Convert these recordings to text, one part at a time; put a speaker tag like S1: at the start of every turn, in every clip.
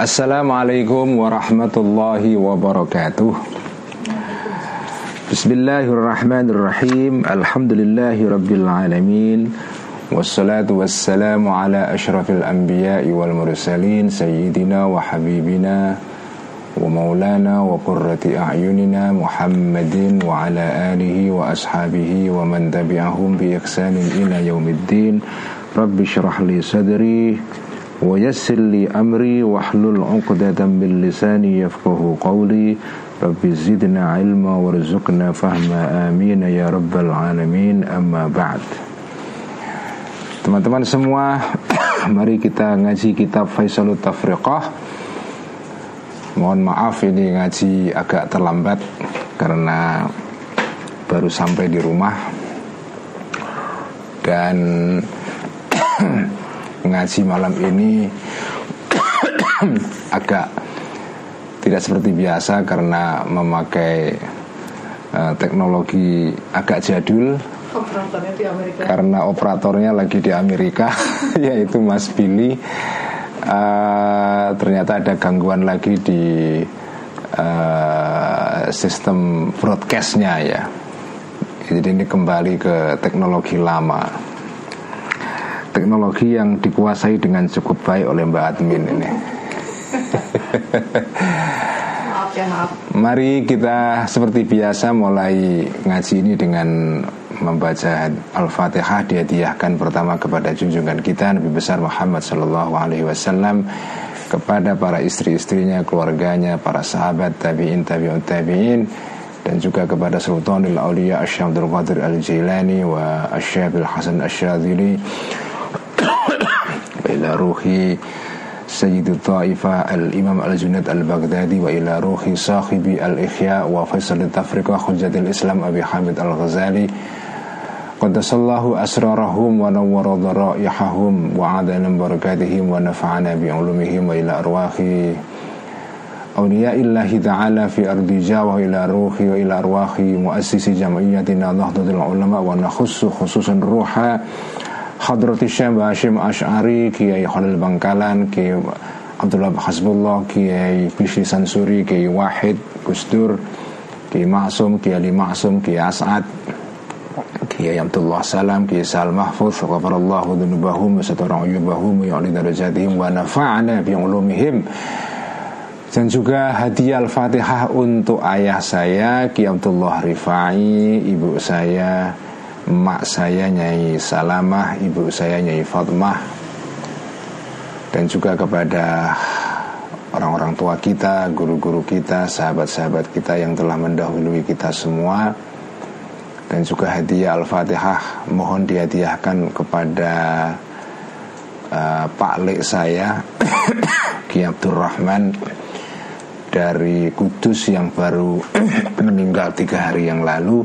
S1: Assalamualaikum warahmatullahi wabarakatuh Bismillahirrahmanirrahim Alhamdulillahi rabbil alamin Wassalatu wassalamu ala ashrafil anbiya'i wal mursalin Sayyidina wa habibina Wa maulana wa qurrati a'yunina Muhammadin wa ala alihi wa ashabihi Wa man tabi'ahum bi iksanin ila yaumiddin Rabbi syrah li sadri ويسر لي أمري واحلل عقدة من لساني يفقه قولي رب زدنا علما وارزقنا فهما آمين يا رب العالمين أما بعد Teman-teman semua Mari kita ngaji kitab Faisalut Tafriqah Mohon maaf ini ngaji agak terlambat Karena baru sampai di rumah Dan ngaji malam ini agak tidak seperti biasa karena memakai uh, teknologi agak jadul. Karena operatornya lagi di Amerika yaitu Mas Billy. Uh, ternyata ada gangguan lagi di uh, sistem broadcastnya ya. Jadi ini kembali ke teknologi lama teknologi yang dikuasai dengan cukup baik oleh Mbak Admin ini.
S2: maaf ya maaf.
S1: Mari kita seperti biasa mulai ngaji ini dengan membaca Al-Fatihah dihadiahkan pertama kepada junjungan kita Nabi besar Muhammad Sallallahu Alaihi Wasallam kepada para istri-istrinya, keluarganya, para sahabat tabiin, tabiun tabiin dan juga kepada Sultanul Auliya Asy'abdul Qadir Al-Jilani wa Asyabil Hasan Asyadzili وإلى روح سيد الطائفة الإمام الجنيد البغدادي وإلى روح صاحب الإحياء وفيصل التفرقة حجة الإسلام أبي حامد الغزالي. قدس الله أسرارهم ونور ضرائحهم وعدنا بركاتهم ونفعنا بعلومهم وإلى أرواح أولياء الله تعالى في أرض جاوة إلى روح وإلى أرواح مؤسس جمعيتنا نهضة العلماء ونخص خصوصا روحا. Hadrati Syekh Hashim Ash'ari Kiai Khalil Bangkalan Kiai Abdullah Hasbullah Kiai Bishri Sansuri Kiai Wahid Gusdur Kiai Ma'sum Kiai Ali Ma'sum Kiai As'ad Kiai Abdullah Salam Kiai Sal Mahfuz Ghafarallahu dhunubahum Satara uyubahum Ya'li darajatihim Wa nafa'ana bi'ulumihim dan juga hadiah Al-Fatihah untuk ayah saya Ki Abdullah Rifai, ibu saya Mak saya Nyai Salamah Ibu saya Nyai Fatmah Dan juga kepada Orang-orang tua kita Guru-guru kita Sahabat-sahabat kita yang telah mendahului kita semua Dan juga hadiah Al-Fatihah. Mohon dihadiahkan kepada uh, Pak Lek saya Ki Abdurrahman Dari Kudus yang baru meninggal tiga hari yang lalu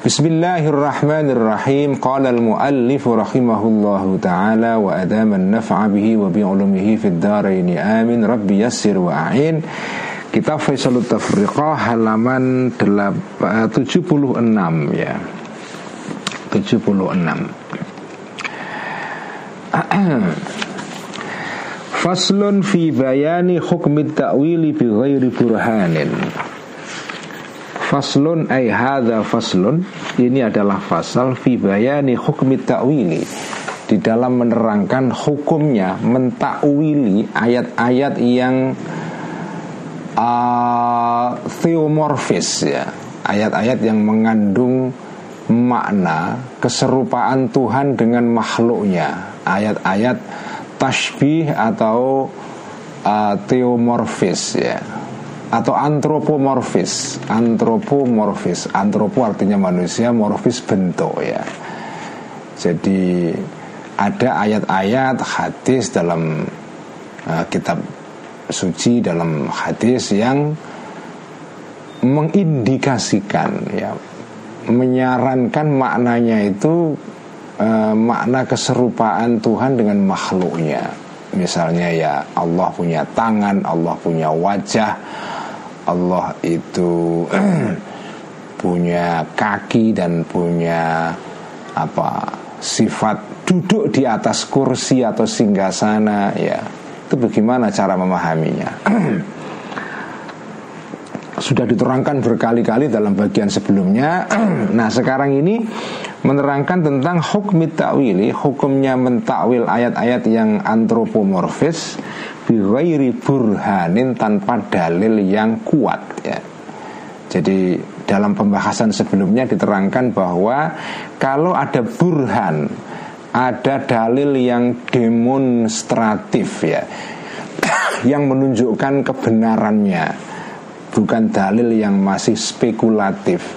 S1: Bismillahirrahmanirrahim. Qala al-muallif rahimahullahu ta'ala Wa adaman naf'a bihi wa bi'ulumihi fid daraini. Amin. Rabbi yassir wa a'in. Kita Faisalut Tafriqah halaman 76 ya. 76 Faslun fi bayani hukmi ta'wili bi ghairi burhanin Faslun ay hadha faslun Ini adalah fasal Fi bayani hukmi ta'wili. Di dalam menerangkan hukumnya Mentakwili ayat-ayat yang uh, Theomorphis ya. Ayat-ayat yang mengandung makna keserupaan Tuhan dengan makhluknya. Ayat-ayat tashbih atau uh, theomorphis ya atau antropomorfis. Antropomorfis. Antropo artinya manusia morfis bentuk ya. Jadi ada ayat-ayat hadis dalam uh, kitab suci dalam hadis yang mengindikasikan ya. Menyarankan maknanya itu uh, makna keserupaan Tuhan dengan makhluknya. Misalnya ya Allah punya tangan Allah punya wajah Allah itu punya kaki dan punya apa sifat duduk di atas kursi atau singgasana ya. Itu bagaimana cara memahaminya sudah diterangkan berkali-kali dalam bagian sebelumnya. nah, sekarang ini menerangkan tentang hukum ta'wili, hukumnya mentakwil ayat-ayat yang antropomorfis bighairi burhanin tanpa dalil yang kuat ya. Jadi dalam pembahasan sebelumnya diterangkan bahwa kalau ada burhan, ada dalil yang demonstratif ya, yang menunjukkan kebenarannya, bukan dalil yang masih spekulatif,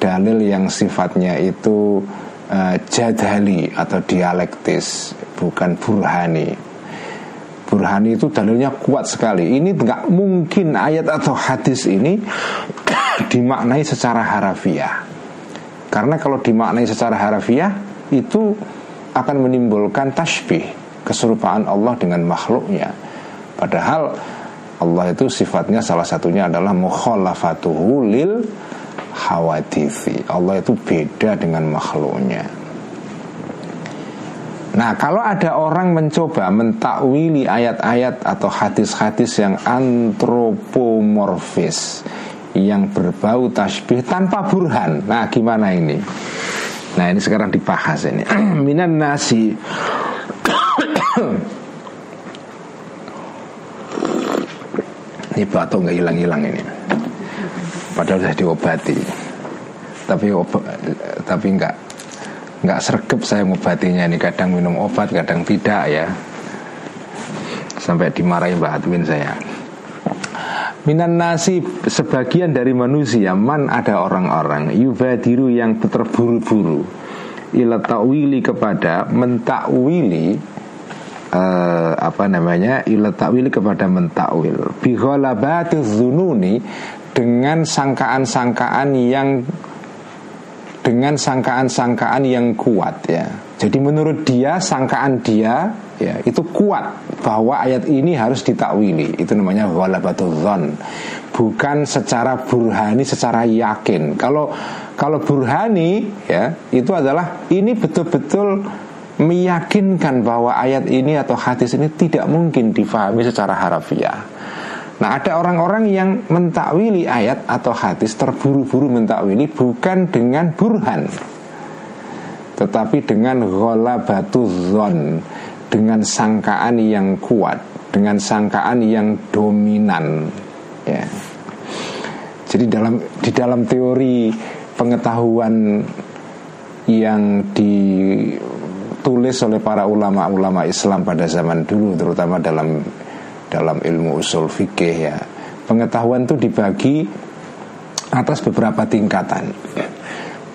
S1: dalil yang sifatnya itu uh, jadali atau dialektis, bukan burhani. Burhani itu dalilnya kuat sekali. Ini nggak mungkin ayat atau hadis ini dimaknai secara harafiah. Karena kalau dimaknai secara harafiah itu akan menimbulkan tasbih keserupaan Allah dengan makhluknya. Padahal Allah itu sifatnya salah satunya adalah mukhalafatuhu lil hawadithi. Allah itu beda dengan makhluknya. Nah, kalau ada orang mencoba mentakwili ayat-ayat atau hadis-hadis yang antropomorfis yang berbau tasbih tanpa burhan. Nah, gimana ini? Nah, ini sekarang dibahas ini. Minan nasi Ini batuk nggak hilang-hilang ini. Padahal sudah diobati. Tapi obat, tapi nggak nggak sergap saya mengobatinya ini kadang minum obat kadang tidak ya sampai dimarahi Mbak Adwin saya Minan nasi sebagian dari manusia man ada orang-orang yubadiru yang terburu-buru ila ta'wili kepada mentakwili apa namanya ila ta'wili kepada mentakwil bi zununi dengan sangkaan-sangkaan yang dengan sangkaan-sangkaan yang kuat ya. Jadi menurut dia sangkaan dia ya itu kuat bahwa ayat ini harus ditakwili. Itu namanya ghalabatul dzan. Bukan secara burhani secara yakin. Kalau kalau burhani ya itu adalah ini betul-betul meyakinkan bahwa ayat ini atau hadis ini tidak mungkin difahami secara harafiah. Nah ada orang-orang yang mentakwili ayat atau hadis terburu-buru mentakwili bukan dengan burhan Tetapi dengan batu zon Dengan sangkaan yang kuat Dengan sangkaan yang dominan ya. Jadi dalam di dalam teori pengetahuan yang ditulis oleh para ulama-ulama Islam pada zaman dulu terutama dalam dalam ilmu usul fikih ya. Pengetahuan itu dibagi atas beberapa tingkatan.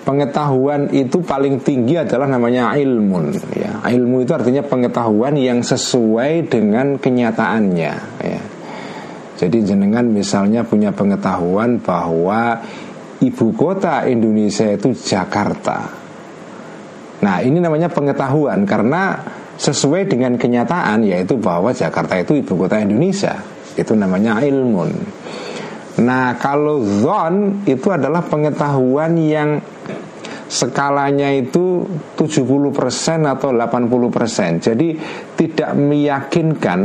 S1: Pengetahuan itu paling tinggi adalah namanya ilmu ya. Ilmu itu artinya pengetahuan yang sesuai dengan kenyataannya ya. Jadi jenengan misalnya punya pengetahuan bahwa ibu kota Indonesia itu Jakarta Nah ini namanya pengetahuan karena sesuai dengan kenyataan yaitu bahwa Jakarta itu ibu kota Indonesia. Itu namanya ilmu. Nah, kalau zon itu adalah pengetahuan yang skalanya itu 70% atau 80%. Jadi tidak meyakinkan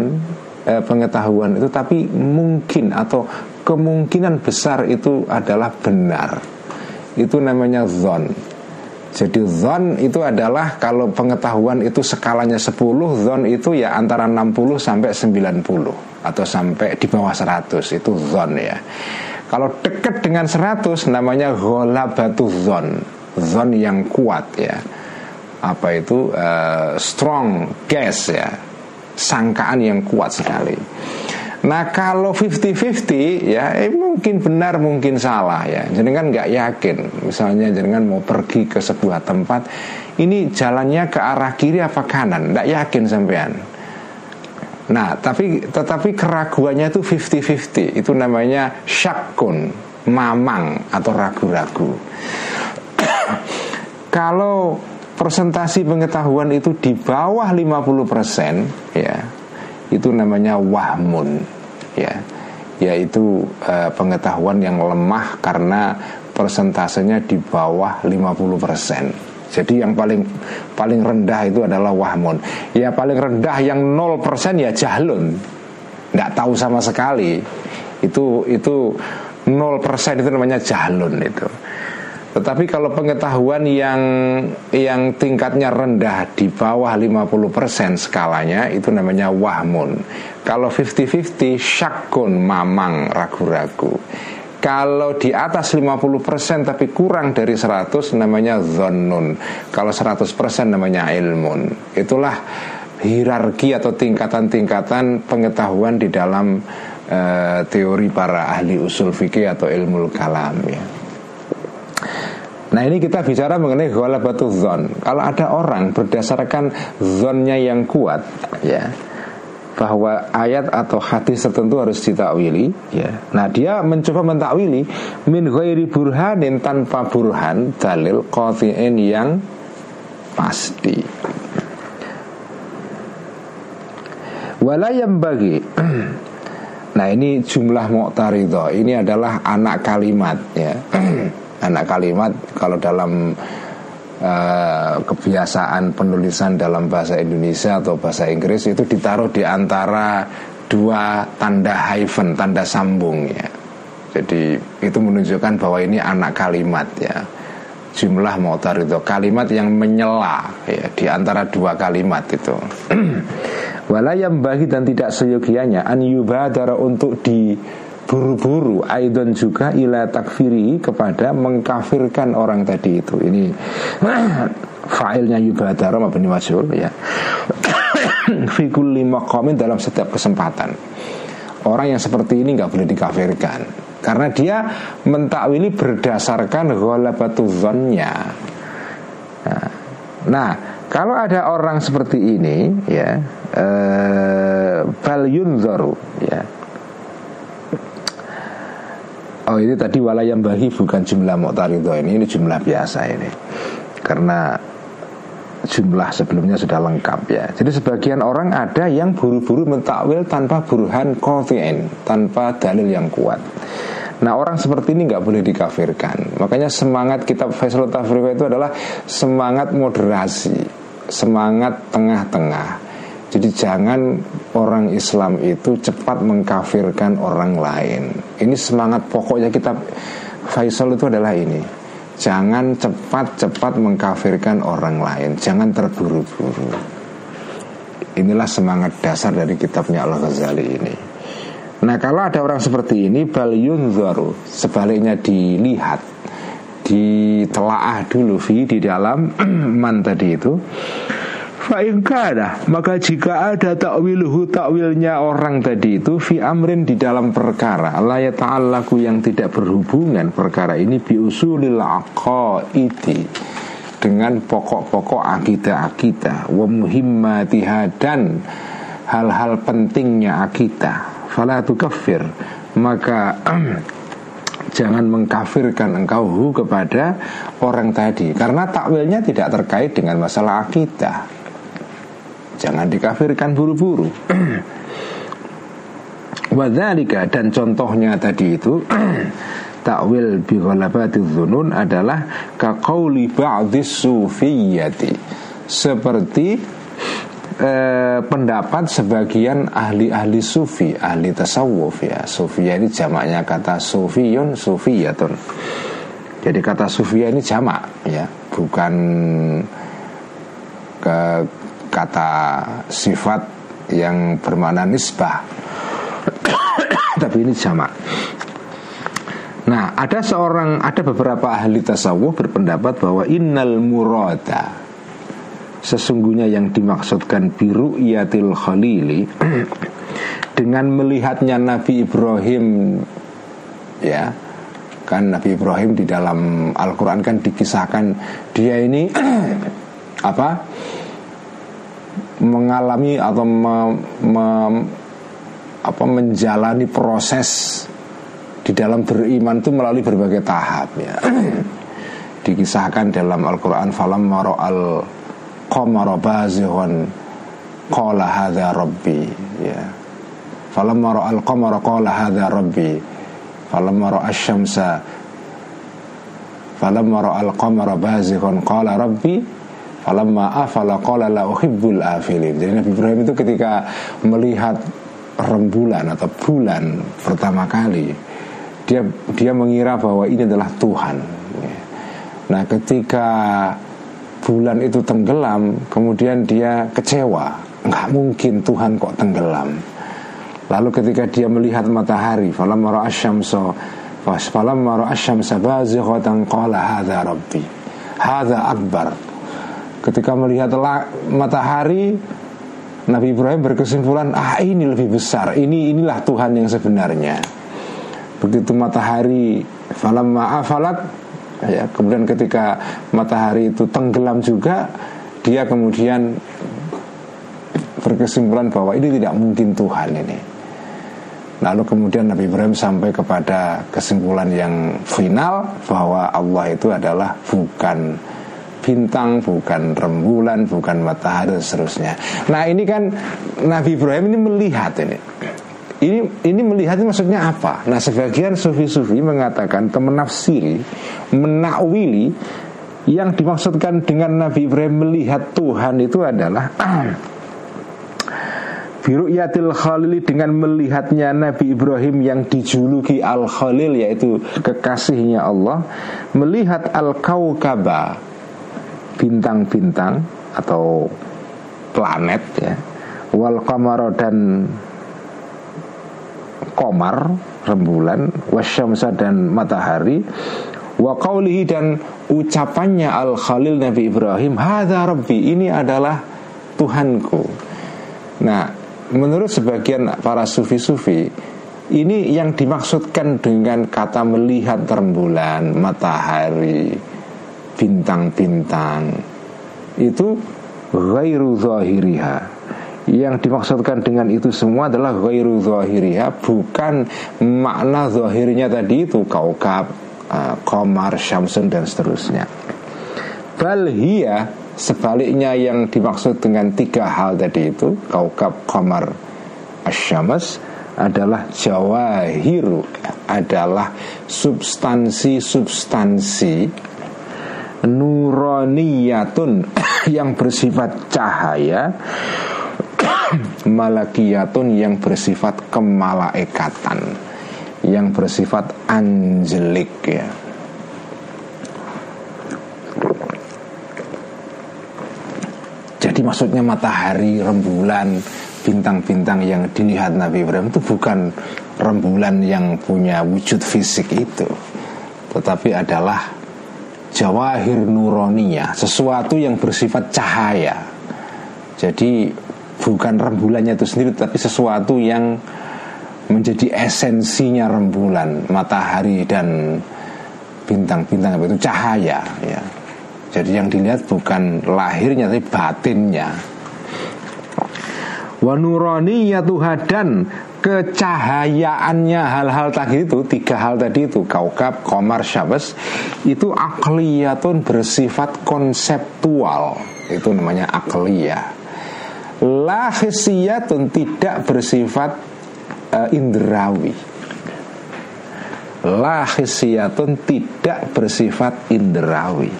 S1: eh, pengetahuan itu tapi mungkin atau kemungkinan besar itu adalah benar. Itu namanya zon. Jadi zon itu adalah kalau pengetahuan itu skalanya 10 Zon itu ya antara 60 sampai 90 Atau sampai di bawah 100 itu zon ya. Kalau dekat dengan 100 namanya batu zon. Zon yang kuat ya. Apa itu? Uh, strong gas ya. Sangkaan yang kuat sekali Nah kalau 50-50 ya eh, mungkin benar mungkin salah ya. Kan nggak yakin. Misalnya jangan mau pergi ke sebuah tempat, ini jalannya ke arah kiri apa kanan, nggak yakin sampean. Nah tapi tetapi keraguannya itu 50-50 Itu namanya syakun mamang atau ragu-ragu. Kalau persentasi pengetahuan itu di bawah 50% ya, itu namanya wahmun ya. Yaitu uh, pengetahuan yang lemah karena persentasenya di bawah 50%. Jadi yang paling paling rendah itu adalah wahmun. Ya paling rendah yang 0% ya jahlun. Tidak tahu sama sekali. Itu itu 0% itu namanya jahlun itu. Tetapi kalau pengetahuan yang yang tingkatnya rendah di bawah 50% skalanya itu namanya wahmun. Kalau 50-50 syakun mamang ragu-ragu. Kalau di atas 50% tapi kurang dari 100 namanya zonnun. Kalau 100% namanya ilmun. Itulah hierarki atau tingkatan-tingkatan pengetahuan di dalam uh, teori para ahli usul fikih atau ilmu kalam ya. Nah ini kita bicara mengenai batu zon. Kalau ada orang berdasarkan zonnya yang kuat, ya bahwa ayat atau hadis tertentu harus ditakwili ya. Nah, dia mencoba mentakwili min ghairi burhanin tanpa burhan dalil qathi'in yang pasti. Walayam bagi Nah ini jumlah mu'taridho Ini adalah anak kalimat ya anak kalimat kalau dalam uh, kebiasaan penulisan dalam bahasa Indonesia atau bahasa Inggris itu ditaruh di antara dua tanda hyphen, tanda sambung ya. Jadi itu menunjukkan bahwa ini anak kalimat ya. Jumlah motor itu kalimat yang menyela ya di antara dua kalimat itu. Walayam bagi dan tidak seyogianya an yubadara untuk di buru-buru Aidon juga ila takfiri kepada mengkafirkan orang tadi itu. Ini failnya yubadara mabni masyul ya. Fikul lima komen dalam setiap kesempatan. Orang yang seperti ini nggak boleh dikafirkan. Karena dia mentakwili berdasarkan ghalabatu zonnya nah, nah kalau ada orang seperti ini ya eh, bal yunzaru ya Oh ini tadi walayam bahi bukan jumlah mu'taridho ini. Ini jumlah biasa ini. Karena jumlah sebelumnya sudah lengkap ya. Jadi sebagian orang ada yang buru-buru mentakwil tanpa burhan kofi'in Tanpa dalil yang kuat. Nah orang seperti ini nggak boleh dikafirkan. Makanya semangat kitab Faisal Tafriqah itu adalah Semangat moderasi Semangat tengah-tengah jadi jangan orang Islam itu cepat mengkafirkan orang lain. Ini semangat pokoknya kita Faisal itu adalah ini. Jangan cepat-cepat mengkafirkan orang lain, jangan terburu-buru. Inilah semangat dasar dari kitabnya Allah Ghazali ini. Nah kalau ada orang seperti ini bal yunzaru sebaliknya dilihat ditelaah dulu di dalam man tadi itu Fa'ingkada Maka jika ada takwiluhu takwilnya orang tadi itu Fi amrin di dalam perkara. La ta'allaku yang tidak berhubungan perkara ini Biusulil aqaidi Dengan pokok-pokok akidah-akidah Wa dan Hal-hal pentingnya akidah Fala kafir Maka Jangan mengkafirkan engkau hu kepada orang tadi. Karena takwilnya tidak terkait dengan masalah akidah Jangan dikafirkan buru-buru. Wadhalika dan contohnya tadi itu Takwil bi ghalabati dhunun adalah Kaqawli ba'dis sufiyati Seperti eh, pendapat sebagian ahli-ahli sufi Ahli tasawuf ya. Sufia ini jamaknya kata sufiyun sufiyatun. Jadi kata sufia ini jamak ya Bukan ke kata sifat yang bermakna nisbah. Tapi ini jamak. Nah, ada seorang, ada beberapa ahli tasawuf berpendapat bahwa innal murada sesungguhnya yang dimaksudkan biru iatil khalili dengan melihatnya Nabi Ibrahim ya kan Nabi Ibrahim di dalam Al-Quran kan dikisahkan dia ini apa mengalami atau me, me, apa, menjalani proses di dalam beriman itu melalui berbagai tahap ya. Dikisahkan dalam Al-Quran falam al qamara bazihun qala hadha rabbi ya. Falam al qamara qala hadha rabbi falam maro asyamsa falam al qamara bazihun qala rabbi falamma afala qala la uhibbul afilin. Jadi Nabi Ibrahim itu ketika melihat rembulan atau bulan pertama kali dia dia mengira bahwa ini adalah Tuhan. Nah ketika bulan itu tenggelam Kemudian dia kecewa. Nggak mungkin Tuhan kok tenggelam. Lalu ketika dia melihat matahari Falam mara asyamso Falam mara asyamsa bazighatan qala hadha rabbi Hadha akbar Ketika melihat matahari Nabi Ibrahim berkesimpulan Ah ini lebih besar. Ini inilah Tuhan yang sebenarnya. Begitu matahari Falam ma'afalat ya kemudian ketika matahari itu tenggelam juga dia kemudian berkesimpulan bahwa ini tidak mungkin Tuhan ini. Lalu kemudian Nabi Ibrahim sampai kepada kesimpulan yang final bahwa Allah itu adalah bukan bintang, bukan rembulan, bukan matahari dan seterusnya. Nah ini kan Nabi Ibrahim ini melihat ini ini ini melihatnya maksudnya apa? Nah sebagian sufi-sufi mengatakan atau menafsiri, menakwili yang dimaksudkan dengan Nabi Ibrahim melihat Tuhan itu adalah Biru Yatil Khalili dengan melihatnya Nabi Ibrahim yang dijuluki Al Khalil yaitu kekasihnya Allah melihat Al Kaukaba bintang-bintang atau planet ya. Wal kamaro dan komar rembulan wasyamsa dan matahari wa qawlihi dan ucapannya al khalil Nabi Ibrahim hadza rabbi ini adalah Tuhanku. Nah menurut sebagian para sufi-sufi ini yang dimaksudkan dengan kata melihat rembulan matahari bintang-bintang itu ghairu zahiriha yang dimaksudkan dengan itu semua adalah ghairu zahiriha bukan makna zahirnya tadi itu kaukab, komar, syamsun dan seterusnya. Balhia sebaliknya yang dimaksud dengan tiga hal tadi itu kaukab, komar, asyamas adalah jawahiru adalah substansi-substansi nuroniyatun yang bersifat cahaya. Malakiyatun yang bersifat kemalaikatan yang bersifat angelik ya. Jadi maksudnya matahari rembulan bintang-bintang yang dilihat Nabi Ibrahim itu bukan rembulan yang punya wujud fisik itu. Tetapi adalah jawahir nuronia sesuatu yang bersifat cahaya. Jadi bukan rembulannya itu sendiri tapi sesuatu yang menjadi esensinya rembulan matahari dan bintang-bintang itu cahaya ya. Jadi yang dilihat bukan lahirnya tapi batinnya ya Tuhan dan kecahayaannya hal-hal tadi itu tiga hal tadi itu kaukab, komar, itu akliyatun bersifat konseptual. Itu namanya akliyah. Lahisiyatun tidak bersifat uh, indrawi lahisiyatun tidak bersifat indrawi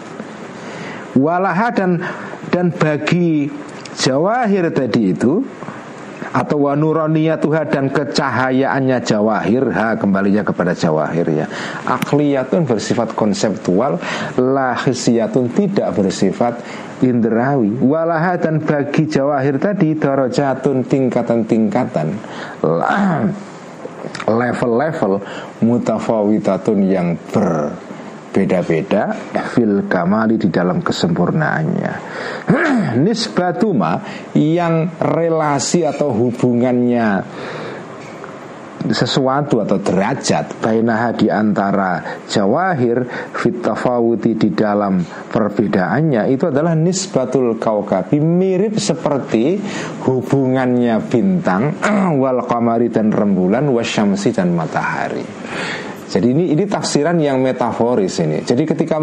S1: walaha dan dan bagi jawahir tadi itu atau tuhan dan kecahayaannya jawahir ha kembalinya kepada jawahir ya. Akliyatun bersifat konseptual lahisiyatun tidak bersifat indrawi. Walaha dan bagi jawahir tadi darajatun tingkatan-tingkatan. Level-level mutafawitatun yang ber beda-beda fil kamali di dalam kesempurnaannya. Nisbatuma yang relasi atau hubungannya sesuatu atau derajat bainaha di antara jawahir fitafawuti di dalam perbedaannya itu adalah nisbatul kaukabi mirip seperti hubungannya bintang wal kamari dan rembulan wasyamsi dan matahari Jadi ini ini tafsiran yang metaforis ini. Jadi ketika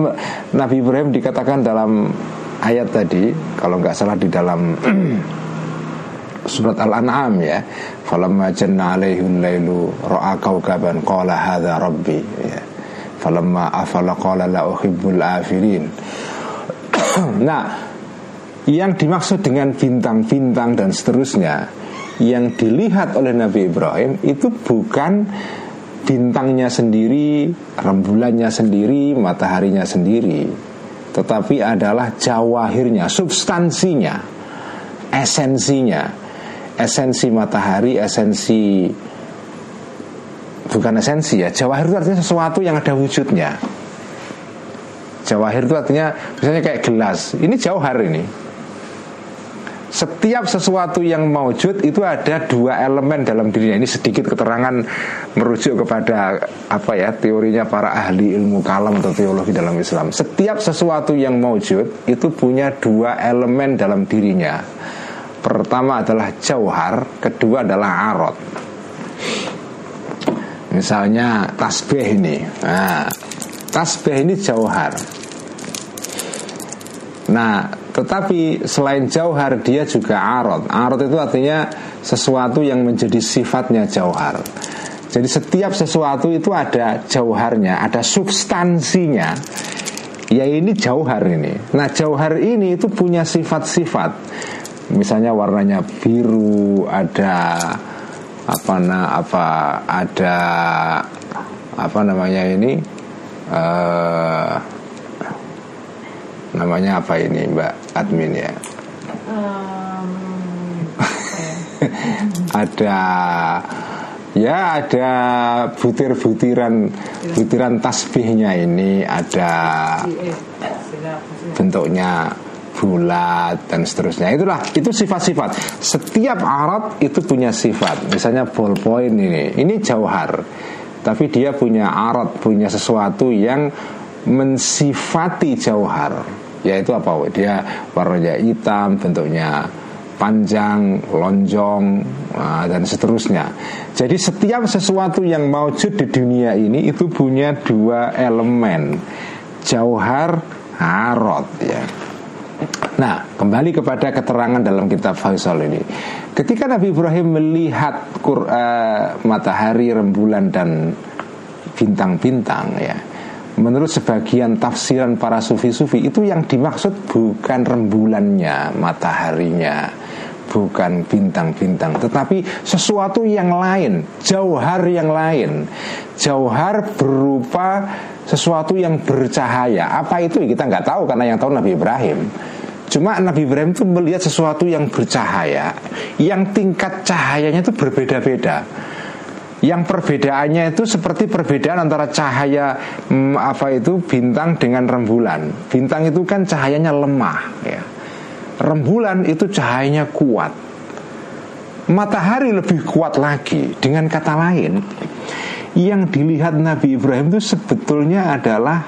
S1: Nabi Ibrahim dikatakan dalam ayat tadi, kalau nggak salah di dalam surat Al-An'am ya, falamma janna alaihul lailu ra'a kawkaban qala hadza rabbi ya. Falamma afala qala la uhibbul afilin. nah, yang dimaksud dengan bintang-bintang dan seterusnya yang dilihat oleh Nabi Ibrahim itu bukan bintangnya sendiri, rembulannya sendiri, mataharinya sendiri, tetapi adalah jawahirnya, substansinya, esensinya, esensi matahari, esensi bukan esensi ya, jawahir itu artinya sesuatu yang ada wujudnya. Jawahir itu artinya misalnya kayak gelas, ini jauhar ini setiap sesuatu yang maujud itu ada dua elemen dalam dirinya. Ini sedikit keterangan merujuk kepada apa ya teorinya para ahli ilmu kalam atau teologi dalam Islam. Setiap sesuatu yang maujud itu punya dua elemen dalam dirinya. Pertama adalah jauhar, kedua adalah arot. Misalnya tasbih ini. Nah, tasbih ini jauhar. Nah, tetapi selain jauhar dia juga arot Arot itu artinya sesuatu yang menjadi sifatnya jauhar. Jadi setiap sesuatu itu ada jauharnya Ada substansinya. Ya ini jauhar ini. Nah jauhar ini itu punya sifat-sifat. Misalnya warnanya biru Ada apa nah apa ada apa namanya ini uh, namanya apa ini Mbak admin ya? Um, ada ya ada butir-butiran butiran tasbihnya ini ada bentuknya bulat dan seterusnya. Itulah itu sifat-sifat. Setiap arat itu punya sifat. Misalnya ballpoint ini ini jauhar. Tapi dia punya arat punya sesuatu yang mensifati jauhar yaitu apa dia warnanya hitam bentuknya panjang, lonjong uh, dan seterusnya. Jadi setiap sesuatu yang maujud di dunia ini itu punya dua elemen, jauhar, harot ya. Nah, kembali kepada keterangan dalam kitab Faisal ini. Ketika Nabi Ibrahim melihat uh, matahari, rembulan dan bintang-bintang ya, menurut sebagian tafsiran para sufi-sufi itu yang dimaksud bukan rembulannya, mataharinya, bukan bintang-bintang, tetapi sesuatu yang lain, jauhar yang lain. Jauhar berupa sesuatu yang bercahaya. Apa itu kita nggak tahu karena yang tahu Nabi Ibrahim. Cuma Nabi Ibrahim itu melihat sesuatu yang bercahaya, yang tingkat cahayanya itu berbeda-beda yang perbedaannya itu seperti perbedaan antara cahaya hmm, apa itu bintang dengan rembulan. Bintang itu kan cahayanya lemah ya. Rembulan itu cahayanya kuat. Matahari lebih kuat lagi. Dengan kata lain, yang dilihat Nabi Ibrahim itu sebetulnya adalah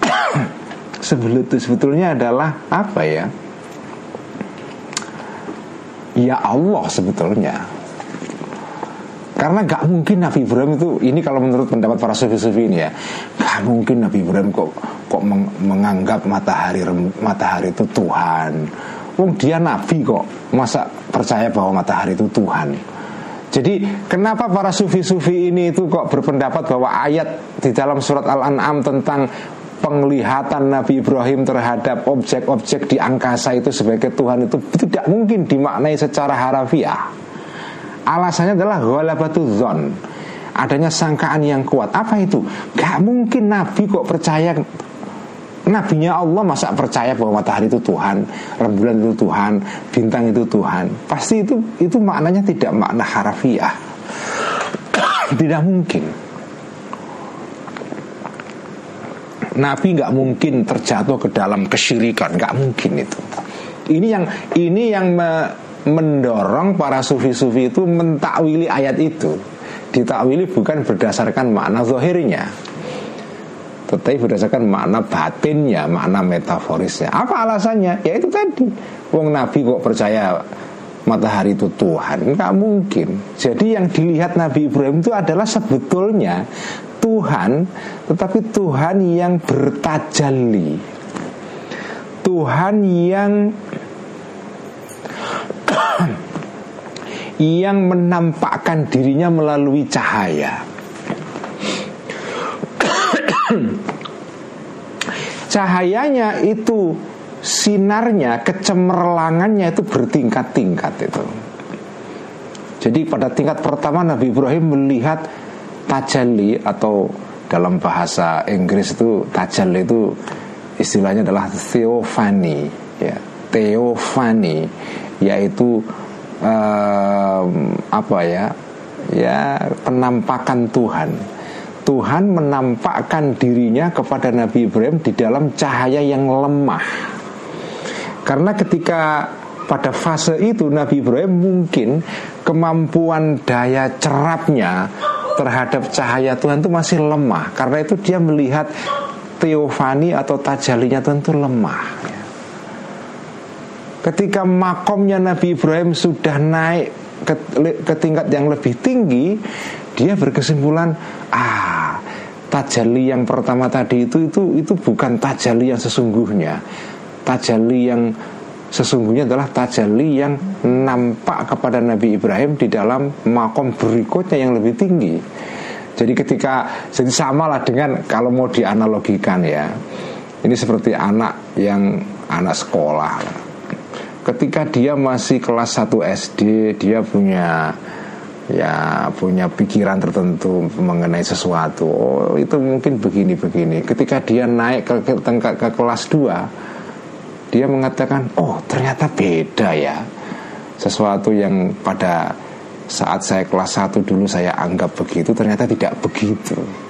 S1: sebetulnya adalah apa ya? Ya Allah sebetulnya karena gak mungkin Nabi Ibrahim itu ini kalau menurut pendapat para sufi-sufi ini ya, gak mungkin Nabi Ibrahim kok kok menganggap matahari matahari itu Tuhan. Wong dia nabi kok, masa percaya bahwa matahari itu Tuhan? Jadi kenapa para sufi-sufi ini itu kok berpendapat bahwa ayat di dalam surat Al-An'am tentang penglihatan Nabi Ibrahim terhadap objek-objek di angkasa itu sebagai Tuhan itu tidak mungkin dimaknai secara harafiah. Alasannya adalah ghalabatul zon Adanya sangkaan yang kuat Apa itu? Gak mungkin Nabi kok percaya Nabinya Allah masa percaya bahwa matahari itu Tuhan, rembulan itu Tuhan, bintang itu Tuhan. Pasti itu itu maknanya tidak makna harafiah. tidak mungkin. Nabi nggak mungkin terjatuh ke dalam kesyirikan, nggak mungkin itu. Ini yang ini yang me, mendorong para sufi-sufi itu mentakwili ayat itu. Ditakwili bukan berdasarkan makna zahirnya. Tetapi berdasarkan makna batinnya makna metaforisnya. Apa alasannya? Ya itu tadi. Wong nabi kok percaya matahari itu Tuhan? Nggak mungkin. Jadi yang dilihat Nabi Ibrahim itu adalah sebetulnya Tuhan tetapi Tuhan yang bertajalli Tuhan yang yang menampakkan dirinya melalui cahaya cahayanya itu sinarnya, kecemerlangannya itu bertingkat-tingkat itu. Jadi pada tingkat pertama Nabi Ibrahim melihat tajalli atau dalam bahasa Inggris itu tajalli itu istilahnya adalah theophany ya theophany yaitu um, apa ya ya penampakan Tuhan Tuhan menampakkan dirinya kepada Nabi Ibrahim di dalam cahaya yang lemah. Karena ketika pada fase itu Nabi Ibrahim mungkin kemampuan daya cerapnya terhadap cahaya Tuhan itu masih lemah. Karena itu dia melihat teofani atau tajalinya Tuhan itu lemah. Ketika makomnya Nabi Ibrahim sudah naik ke, ke tingkat yang lebih tinggi, dia berkesimpulan ah tajali yang pertama tadi itu itu itu bukan tajali yang sesungguhnya. Tajali yang sesungguhnya adalah tajali yang nampak kepada Nabi Ibrahim di dalam makom berikutnya yang lebih tinggi. Jadi ketika jadi samalah dengan kalau mau dianalogikan ya ini seperti anak yang anak sekolah ketika dia masih kelas 1 SD dia punya ya punya pikiran tertentu mengenai sesuatu. Oh itu mungkin begini begini ketika dia naik ke, ke, ke, ke kelas 2 dia mengatakan oh ternyata beda ya. Sesuatu yang pada saat saya kelas 1 dulu saya anggap begitu ternyata tidak begitu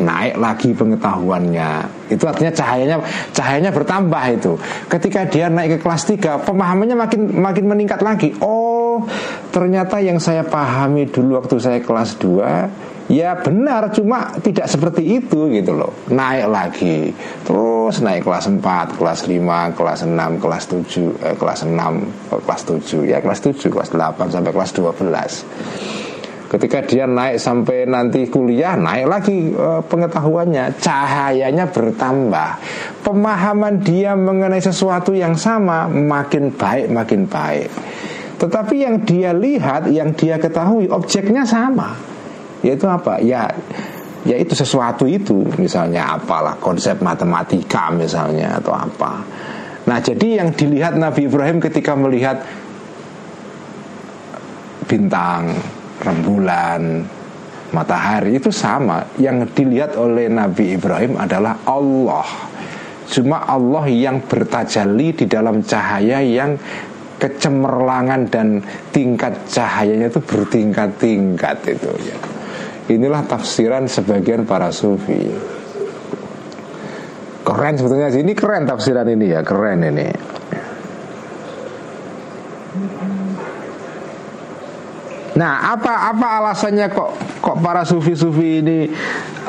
S1: naik lagi pengetahuannya. Itu artinya cahayanya cahayanya bertambah itu. Ketika dia naik ke kelas 3 pemahamannya makin makin meningkat lagi. Oh ternyata yang saya pahami dulu waktu saya kelas 2 ya benar cuma tidak seperti itu gitu loh. Naik lagi. Terus naik kelas 4 kelas 5 kelas 6 kelas 7 eh, kelas 6 oh, kelas 7 ya kelas 7 kelas 8 sampai kelas 12 ketika dia naik sampai nanti kuliah naik lagi eh, pengetahuannya cahayanya bertambah pemahaman dia mengenai sesuatu yang sama makin baik makin baik tetapi yang dia lihat, yang dia ketahui objeknya sama. Yaitu apa? Ya yaitu sesuatu itu misalnya apalah konsep matematika misalnya atau apa. Nah, jadi yang dilihat Nabi Ibrahim ketika melihat bintang, rembulan, matahari itu sama. Yang dilihat oleh Nabi Ibrahim adalah Allah. Cuma Allah yang bertajalli di dalam cahaya yang kecemerlangan dan tingkat cahayanya itu bertingkat-tingkat itu ya. Inilah tafsiran sebagian para sufi. Keren sebetulnya sih. Ini keren tafsiran ini ya, keren ini. Nah, apa apa alasannya kok kok para sufi-sufi ini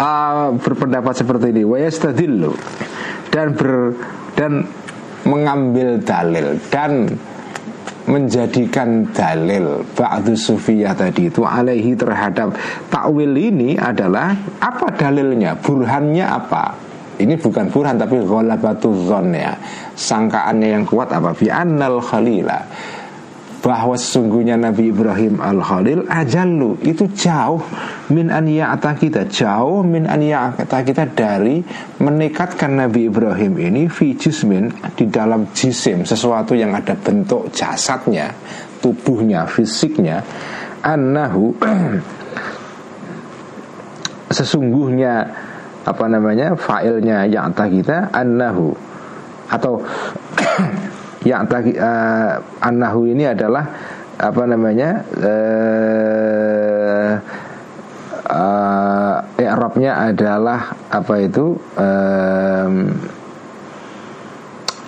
S1: uh, berpendapat seperti ini? Wa yastadillu. Dan ber dan mengambil dalil. Dan menjadikan dalil ba'du sufiyah tadi itu alaihi terhadap takwil ini adalah apa dalilnya? Burhannya apa? Ini bukan burhan tapi ghalabatu ya. Sangkaannya yang kuat apa? Bi annal khalila bahwa sesungguhnya Nabi Ibrahim Al-Khalil ajallu. Itu jauh min an kita jauh min an kita dari menekatkan Nabi Ibrahim ini fi jismin di dalam jisim sesuatu yang ada bentuk jasadnya tubuhnya fisiknya. Annahu sesungguhnya apa namanya failnya yang kita annahu atau yang tadi uh, anahu ini adalah apa namanya uh, uh, i'rabnya adalah apa itu um,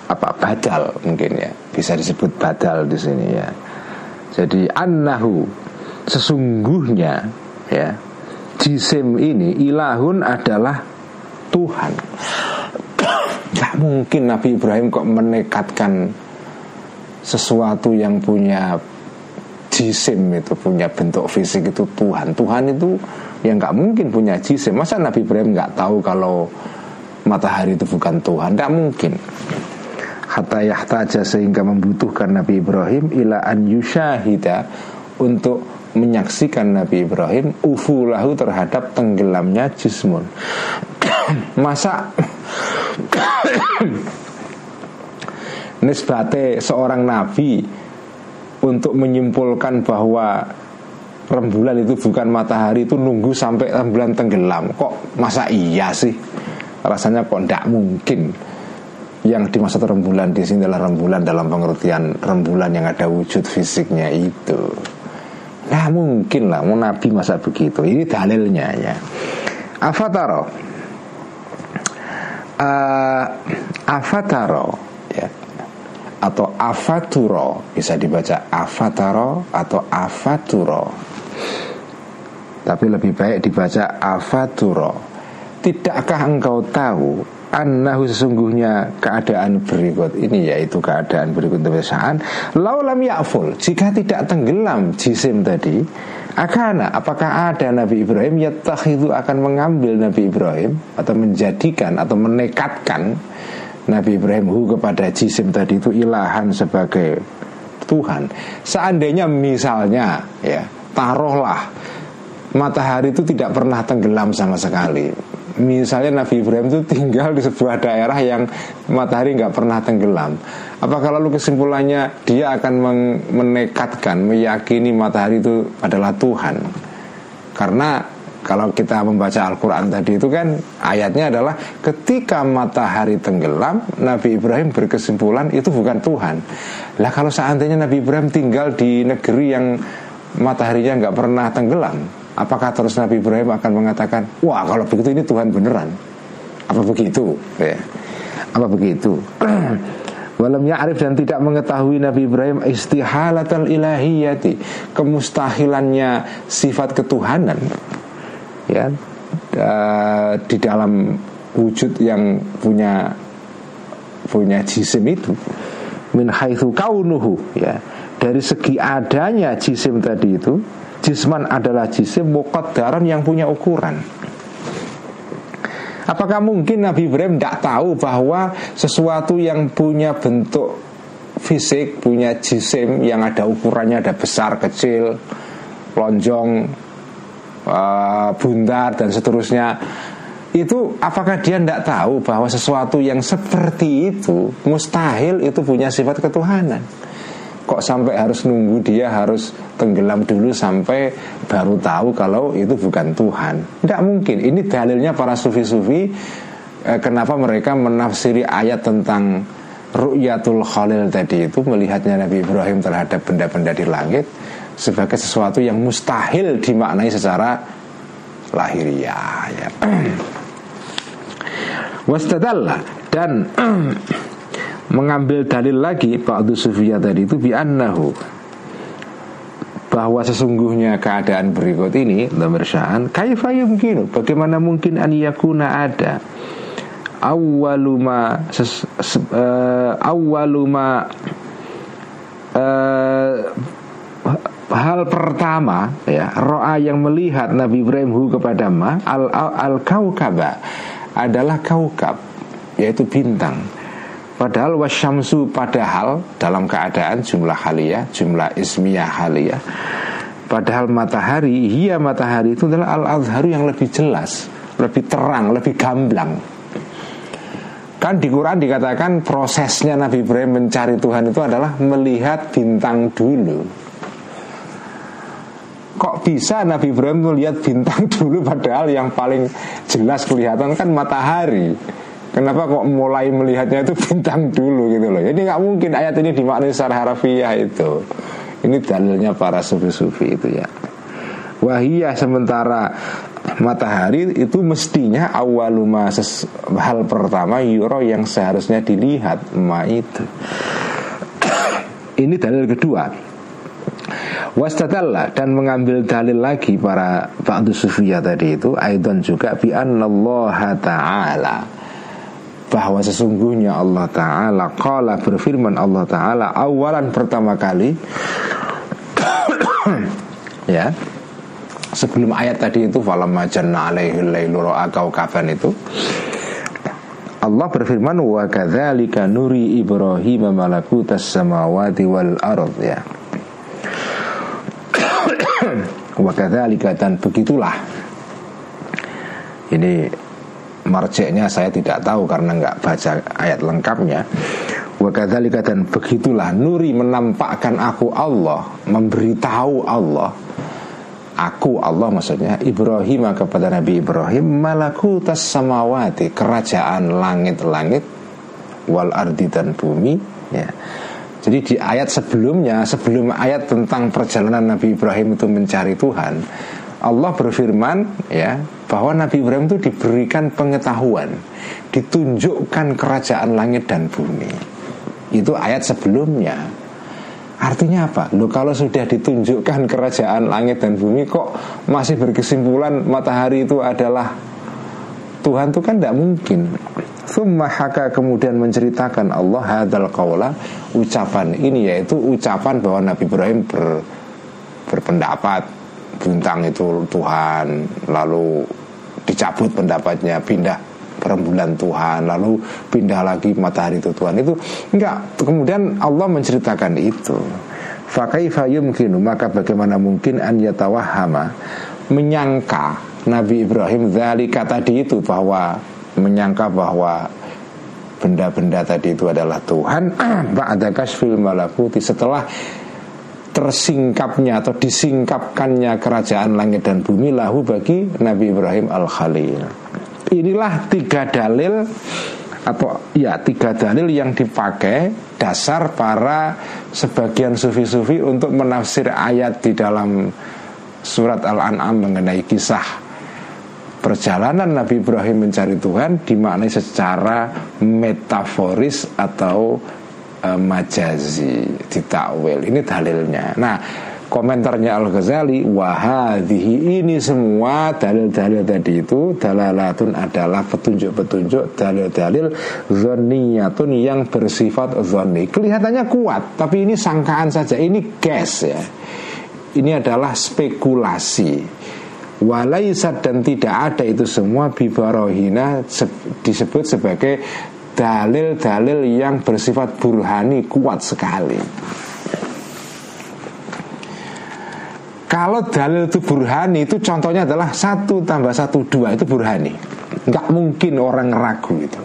S1: apa badal mungkin ya. Bisa disebut badal di sini ya. Jadi anahu sesungguhnya ya jisim ini ilahun adalah Tuhan. Gak mungkin Nabi Ibrahim kok menekatkan sesuatu yang punya jisim itu punya bentuk fisik itu Tuhan. Tuhan itu yang nggak mungkin punya jisim. Masa Nabi Ibrahim nggak tahu kalau matahari itu bukan Tuhan? Nggak mungkin. Hatta yahtaja sehingga membutuhkan Nabi Ibrahim ila an yushahida untuk menyaksikan Nabi Ibrahim ufulahu terhadap tenggelamnya jismun. Masa nisbate seorang nabi untuk menyimpulkan bahwa rembulan itu bukan matahari itu nunggu sampai rembulan tenggelam. Kok masa iya sih? Rasanya kok tidak mungkin yang dimaksud rembulan di sini adalah rembulan dalam pengertian rembulan yang ada wujud fisiknya itu. Nah mungkin lah mau Nabi masa begitu. Ini dalilnya ya. Afataro. Uh, Afataro atau afaturo. Bisa dibaca afataro atau afaturo. Tapi lebih baik dibaca afaturo. Tidakkah engkau tahu annahu sesungguhnya keadaan berikut ini yaitu keadaan berikut pemeriksaan laulam ya'ful jika tidak tenggelam jisim tadi akana apakah ada Nabi Ibrahim yattakhidhu akan mengambil Nabi Ibrahim atau menjadikan atau menekatkan Nabi Ibrahim hu kepada jisim tadi itu ilahan sebagai Tuhan. Seandainya misalnya ya, taruhlah matahari itu tidak pernah tenggelam sama sekali. Misalnya Nabi Ibrahim itu tinggal di sebuah daerah yang matahari nggak pernah tenggelam. Apakah lalu kesimpulannya dia akan menekatkan, meyakini matahari itu adalah Tuhan? Karena kalau kita membaca Al-Quran tadi itu kan ayatnya adalah ketika matahari tenggelam Nabi Ibrahim berkesimpulan itu bukan Tuhan. Lah kalau seandainya Nabi Ibrahim tinggal di negeri yang mataharinya nggak pernah tenggelam apakah terus Nabi Ibrahim akan mengatakan wah kalau begitu ini Tuhan beneran? Apa begitu? Ya. Apa begitu? Walam ya'rif dan tidak mengetahui Nabi Ibrahim istihalatal ilahiyati Kemustahilannya sifat ketuhanan ya. Uh, di dalam wujud yang punya punya jisim itu. Min haitsu kaunuhu. Ya. Dari segi adanya jisim tadi itu jisman adalah jisim muqaddaran yang punya ukuran. Apakah mungkin Nabi Ibrahim tidak tahu bahwa sesuatu yang punya bentuk fisik, punya jisim yang ada ukurannya ada besar, kecil, lonjong, uh, bundar dan seterusnya. Itu apakah dia tidak tahu bahwa sesuatu yang seperti itu mustahil itu punya sifat ketuhanan? Kok sampai harus nunggu dia harus tenggelam dulu sampai baru tahu kalau itu bukan Tuhan? Tidak mungkin. Ini dalilnya para sufi-sufi eh, kenapa mereka menafsiri ayat tentang ru'yatul khalil tadi itu melihatnya Nabi Ibrahim terhadap benda-benda di langit sebagai sesuatu yang mustahil dimaknai secara lahiriah ya. Wastadalla dan mengambil dalil lagi Pak Sufia tadi itu bi'annahu bahwa sesungguhnya keadaan berikut ini sya'an kaifa yumkinu bagaimana mungkin an yakuna ada awwaluma uh, awwaluma uh, hal pertama ya roa yang melihat Nabi Ibrahim hu kepada ma al al, al kaukaba adalah kaukab yaitu bintang. Padahal wasyamsu padahal dalam keadaan jumlah haliyah jumlah ismiyah haliyah padahal matahari hia matahari itu adalah al azharu yang lebih jelas lebih terang lebih gamblang. Kan di Quran dikatakan prosesnya Nabi Ibrahim mencari Tuhan itu adalah melihat bintang dulu Kok bisa Nabi Ibrahim melihat bintang dulu padahal yang paling jelas kelihatan kan matahari? Kenapa kok mulai melihatnya itu bintang dulu gitu loh? Jadi nggak mungkin ayat ini dimaknai secara harafiah itu. Ini dalilnya para sufi-sufi itu ya. Wahiyah sementara matahari itu mestinya awaluma hal pertama yuro yang seharusnya dilihat ma itu Ini dalil kedua Wastadalla dan mengambil dalil lagi para Ba'du Sufiyah tadi itu Aidan juga bi Ta'ala. Bahwa sesungguhnya Allah Ta'ala Qala berfirman Allah Ta'ala Awalan pertama kali ya sebelum ayat tadi itu falamma janna alaihi lailu ra'akau kafan itu Allah berfirman wa kadzalika nuri Ibrahim malakutas samawati wal ard ya wa kadzalika dan begitulah. Ini marjeknya saya tidak tahu karena nggak baca ayat lengkapnya. Wa kadzalika dan begitulah. Nuri menampakkan aku Allah memberitahu Allah. Aku Allah maksudnya Ibrahim kepada Nabi Ibrahim malakutas samawati kerajaan langit-langit wal ardi dan bumi ya. Jadi di ayat sebelumnya sebelum ayat tentang perjalanan Nabi Ibrahim itu mencari Tuhan Allah berfirman ya bahwa Nabi Ibrahim itu diberikan pengetahuan ditunjukkan kerajaan langit dan bumi itu ayat sebelumnya Artinya apa? Lo kalau sudah ditunjukkan kerajaan langit dan bumi kok masih berkesimpulan matahari itu adalah Tuhan itu kan tidak mungkin. Thumma haka kemudian menceritakan Allah hadal qawla ucapan ini yaitu ucapan bahwa Nabi Ibrahim ber, berpendapat bintang itu Tuhan lalu dicabut pendapatnya pindah rembulan Tuhan lalu pindah lagi matahari itu Tuhan. Itu enggak. Kemudian Allah menceritakan itu. Fakaifa yumkinu maka bagaimana mungkin an yatawahama menyangka Nabi Ibrahim zalika tadi itu bahwa menyangka bahwa benda-benda tadi itu adalah Tuhan. Ba'da kasfil malakuti. Setelah tersingkapnya atau disingkapkannya kerajaan langit dan bumi lahu bagi Nabi Ibrahim al-Khalil. Inilah tiga dalil atau ya tiga dalil yang dipakai dasar para sebagian sufi-sufi untuk menafsir ayat di dalam surat Al-An'am mengenai kisah perjalanan Nabi Ibrahim mencari Tuhan dimaknai secara metaforis atau uh, majazi ditakwil. Ini dalilnya. Nah komentarnya Al Ghazali wahadihi ini semua dalil-dalil tadi itu dalalatun adalah petunjuk-petunjuk dalil-dalil zoniyatun yang bersifat zoni kelihatannya kuat tapi ini sangkaan saja. Ini guess ya. Ini adalah spekulasi walaisat dan tidak ada itu semua bibarohina disebut sebagai dalil-dalil yang bersifat burhani kuat sekali Kalau dalil itu burhani itu contohnya adalah satu tambah satu dua itu burhani. Nggak mungkin orang ragu itu.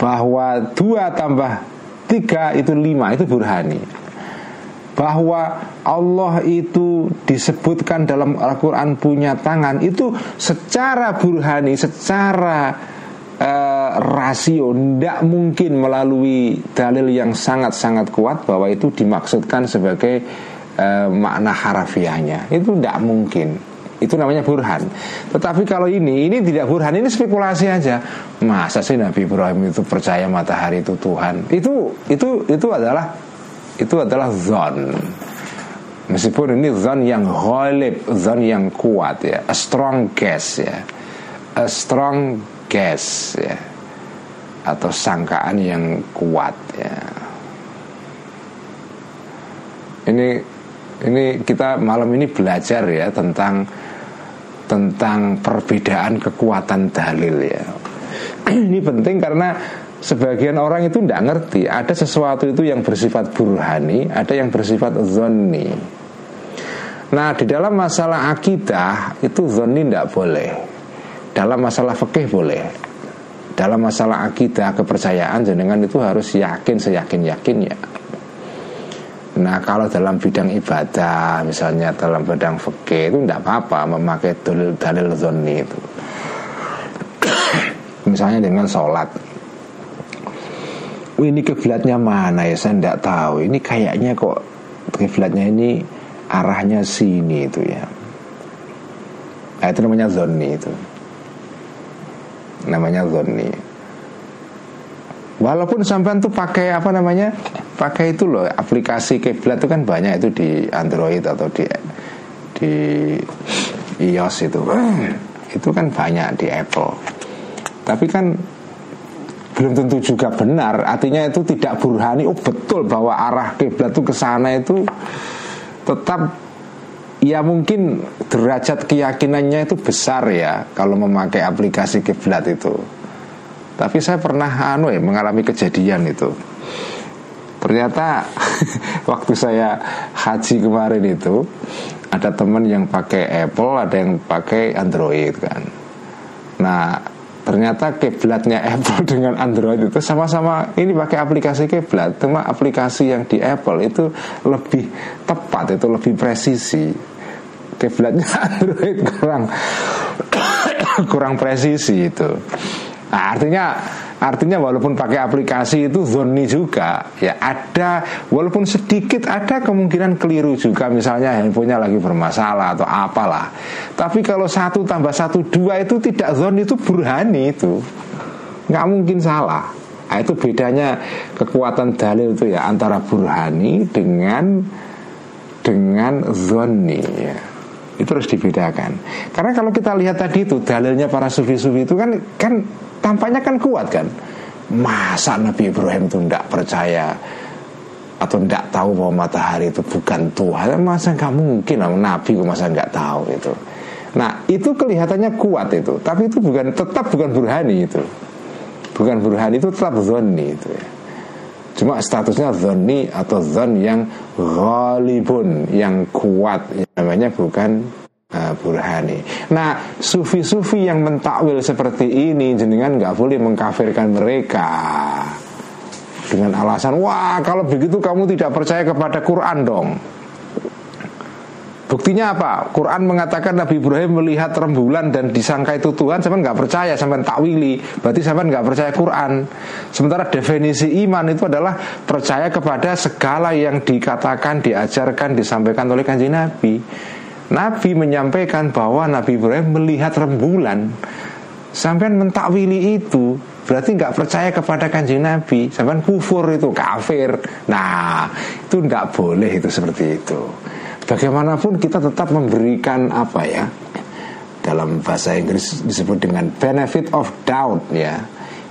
S1: Bahwa dua tambah tiga itu lima itu burhani. Bahwa Allah itu disebutkan dalam Al-Quran punya tangan itu secara burhani, secara uh, rasio tidak mungkin melalui dalil yang sangat-sangat kuat bahwa itu dimaksudkan sebagai uh, makna harafiahnya. Itu tidak mungkin. Itu namanya burhan. Tetapi kalau ini ini tidak burhan ini spekulasi aja. Masa sih Nabi Ibrahim itu percaya matahari itu Tuhan? Itu itu itu adalah itu adalah zon meskipun ini zon yang ghalib zon yang kuat ya a strong guess ya a strong guess ya atau sangkaan yang kuat ya. Ini ini kita malam ini belajar ya tentang tentang perbedaan kekuatan dalil ya. ini penting karena sebagian orang itu tidak ngerti. Ada sesuatu itu yang bersifat burhani, ada yang bersifat zonni. Nah di dalam masalah akidah itu zonni tidak boleh. Dalam masalah fikih boleh. Dalam masalah akidah kepercayaan jenengan itu harus yakin seyakin yakinnya Nah kalau dalam bidang ibadah Misalnya dalam bidang fikih itu tidak apa-apa Memakai dalil, dalil zonni itu. Misalnya dengan sholat Ini kiblatnya mana ya Saya tidak tahu Ini kayaknya kok kiblatnya ini Arahnya sini itu ya Nah itu namanya zonni itu namanya zonni Walaupun sampean tuh pakai apa namanya? Pakai itu loh, aplikasi kiblat itu kan banyak itu di Android atau di di iOS itu. itu kan banyak di Apple. Tapi kan belum tentu juga benar. Artinya itu tidak burhani. Oh betul bahwa arah kiblat itu ke sana itu tetap ya mungkin derajat keyakinannya itu besar ya kalau memakai aplikasi kiblat itu. Tapi saya pernah anu ya mengalami kejadian itu. Ternyata waktu saya haji kemarin itu ada teman yang pakai Apple, ada yang pakai Android kan. Nah, ternyata kiblatnya Apple dengan Android itu sama-sama ini pakai aplikasi kiblat cuma aplikasi yang di Apple itu lebih tepat itu lebih presisi. Kiblatnya Android kurang kurang presisi itu. Nah, artinya Artinya walaupun pakai aplikasi itu zoni juga ya ada walaupun sedikit ada kemungkinan keliru juga misalnya handphonenya lagi bermasalah atau apalah. Tapi kalau satu tambah satu dua itu tidak zoni itu burhani itu nggak mungkin salah. Nah, itu bedanya kekuatan dalil itu ya antara burhani dengan dengan zoni ya itu harus dibedakan karena kalau kita lihat tadi itu dalilnya para sufi-sufi itu kan kan tampaknya kan kuat kan? Masa Nabi Ibrahim itu tidak percaya atau tidak tahu bahwa matahari itu bukan Tuhan? Masa nggak mungkin Nabi masa nggak tahu itu? Nah itu kelihatannya kuat itu tapi itu bukan tetap bukan burhani itu. Bukan burhani itu tetap zoni itu ya. Cuma statusnya zoni atau zon yang ghalibun yang kuat namanya bukan burhani. Nah, sufi-sufi yang mentakwil seperti ini jenengan nggak boleh mengkafirkan mereka dengan alasan wah kalau begitu kamu tidak percaya kepada Quran dong. Buktinya apa? Quran mengatakan Nabi Ibrahim melihat rembulan dan disangka itu Tuhan, sampai nggak percaya, sampai takwili. Berarti sampai nggak percaya Quran. Sementara definisi iman itu adalah percaya kepada segala yang dikatakan, diajarkan, disampaikan oleh kanji Nabi. Nabi menyampaikan bahwa Nabi Ibrahim melihat rembulan. Sampai mentakwili itu Berarti nggak percaya kepada kanjeng Nabi. Sampai kufur itu kafir. Nah itu nggak boleh itu seperti itu. Bagaimanapun kita tetap memberikan apa ya Dalam bahasa Inggris disebut dengan benefit of doubt ya.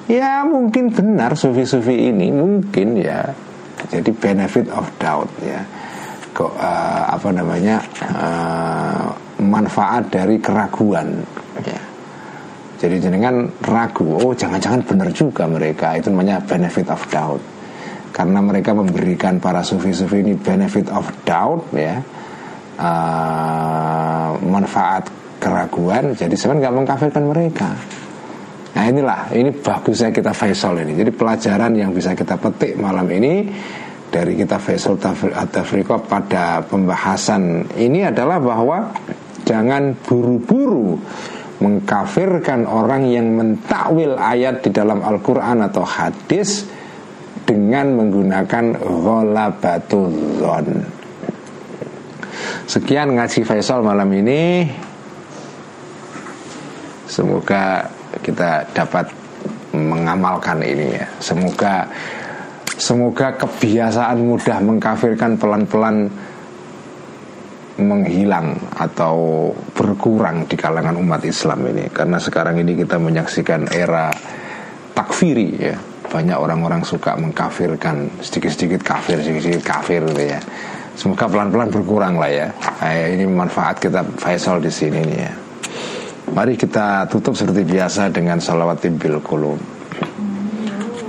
S1: Ya mungkin benar sufi-sufi ini Mungkin ya. Jadi benefit of doubt ya kok uh, apa namanya uh, manfaat dari keraguan. Ya. jadi jenengan ragu oh jangan-jangan benar juga mereka. Itu namanya benefit of doubt. Karena mereka memberikan para sufi-sufi ini benefit of doubt ya. Uh, manfaat keraguan jadi sebenarnya nggak mengkafirkan mereka. Nah inilah, ini bagusnya kita Faisal ini. Jadi pelajaran yang bisa kita petik malam ini dari kita Faisal Tafriqah pada pembahasan ini adalah bahwa jangan buru-buru mengkafirkan orang yang mentakwil ayat di dalam Al-Quran atau hadis dengan menggunakan ghalabatul zon. Sekian ngaji Faisal malam ini. Semoga kita dapat mengamalkan ini ya. Semoga Semoga kebiasaan mudah mengkafirkan pelan-pelan menghilang atau berkurang di kalangan umat Islam ini. Karena sekarang ini kita menyaksikan era takfiri ya. Banyak orang-orang suka mengkafirkan sedikit-sedikit kafir sedikit-sedikit kafir gitu ya. Semoga pelan-pelan berkurang lah ya. Nah, ini manfaat kita Faisal di sini nih ya. Mari kita tutup seperti biasa dengan salawat bil qulub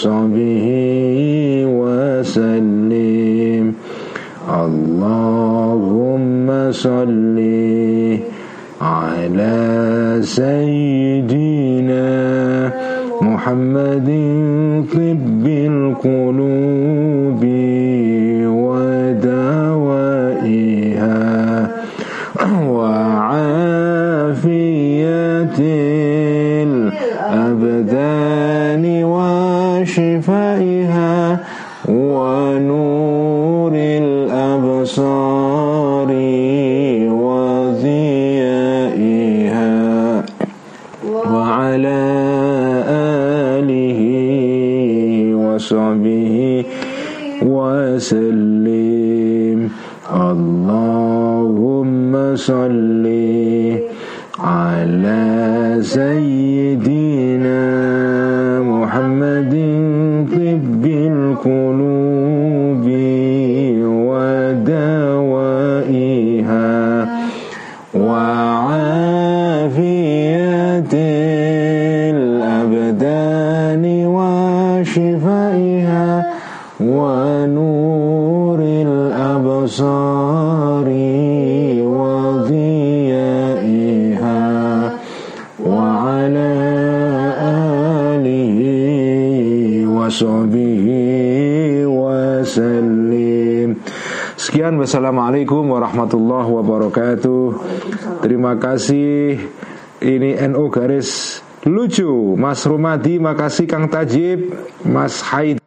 S1: وصحبه وسلم. اللهم صل على سيدنا محمد طب القلوب. وشفائها ونور الأبصار وضيائها وعلى آله وصحبه وسلم. وشفائها ونور الأبصار وضيائها وعلى آله وصحبه وسلم Sekian wassalamualaikum warahmatullahi wabarakatuh Terima kasih Ini NU garis lucu Mas Rumadi makasih Kang Tajib Mas Haid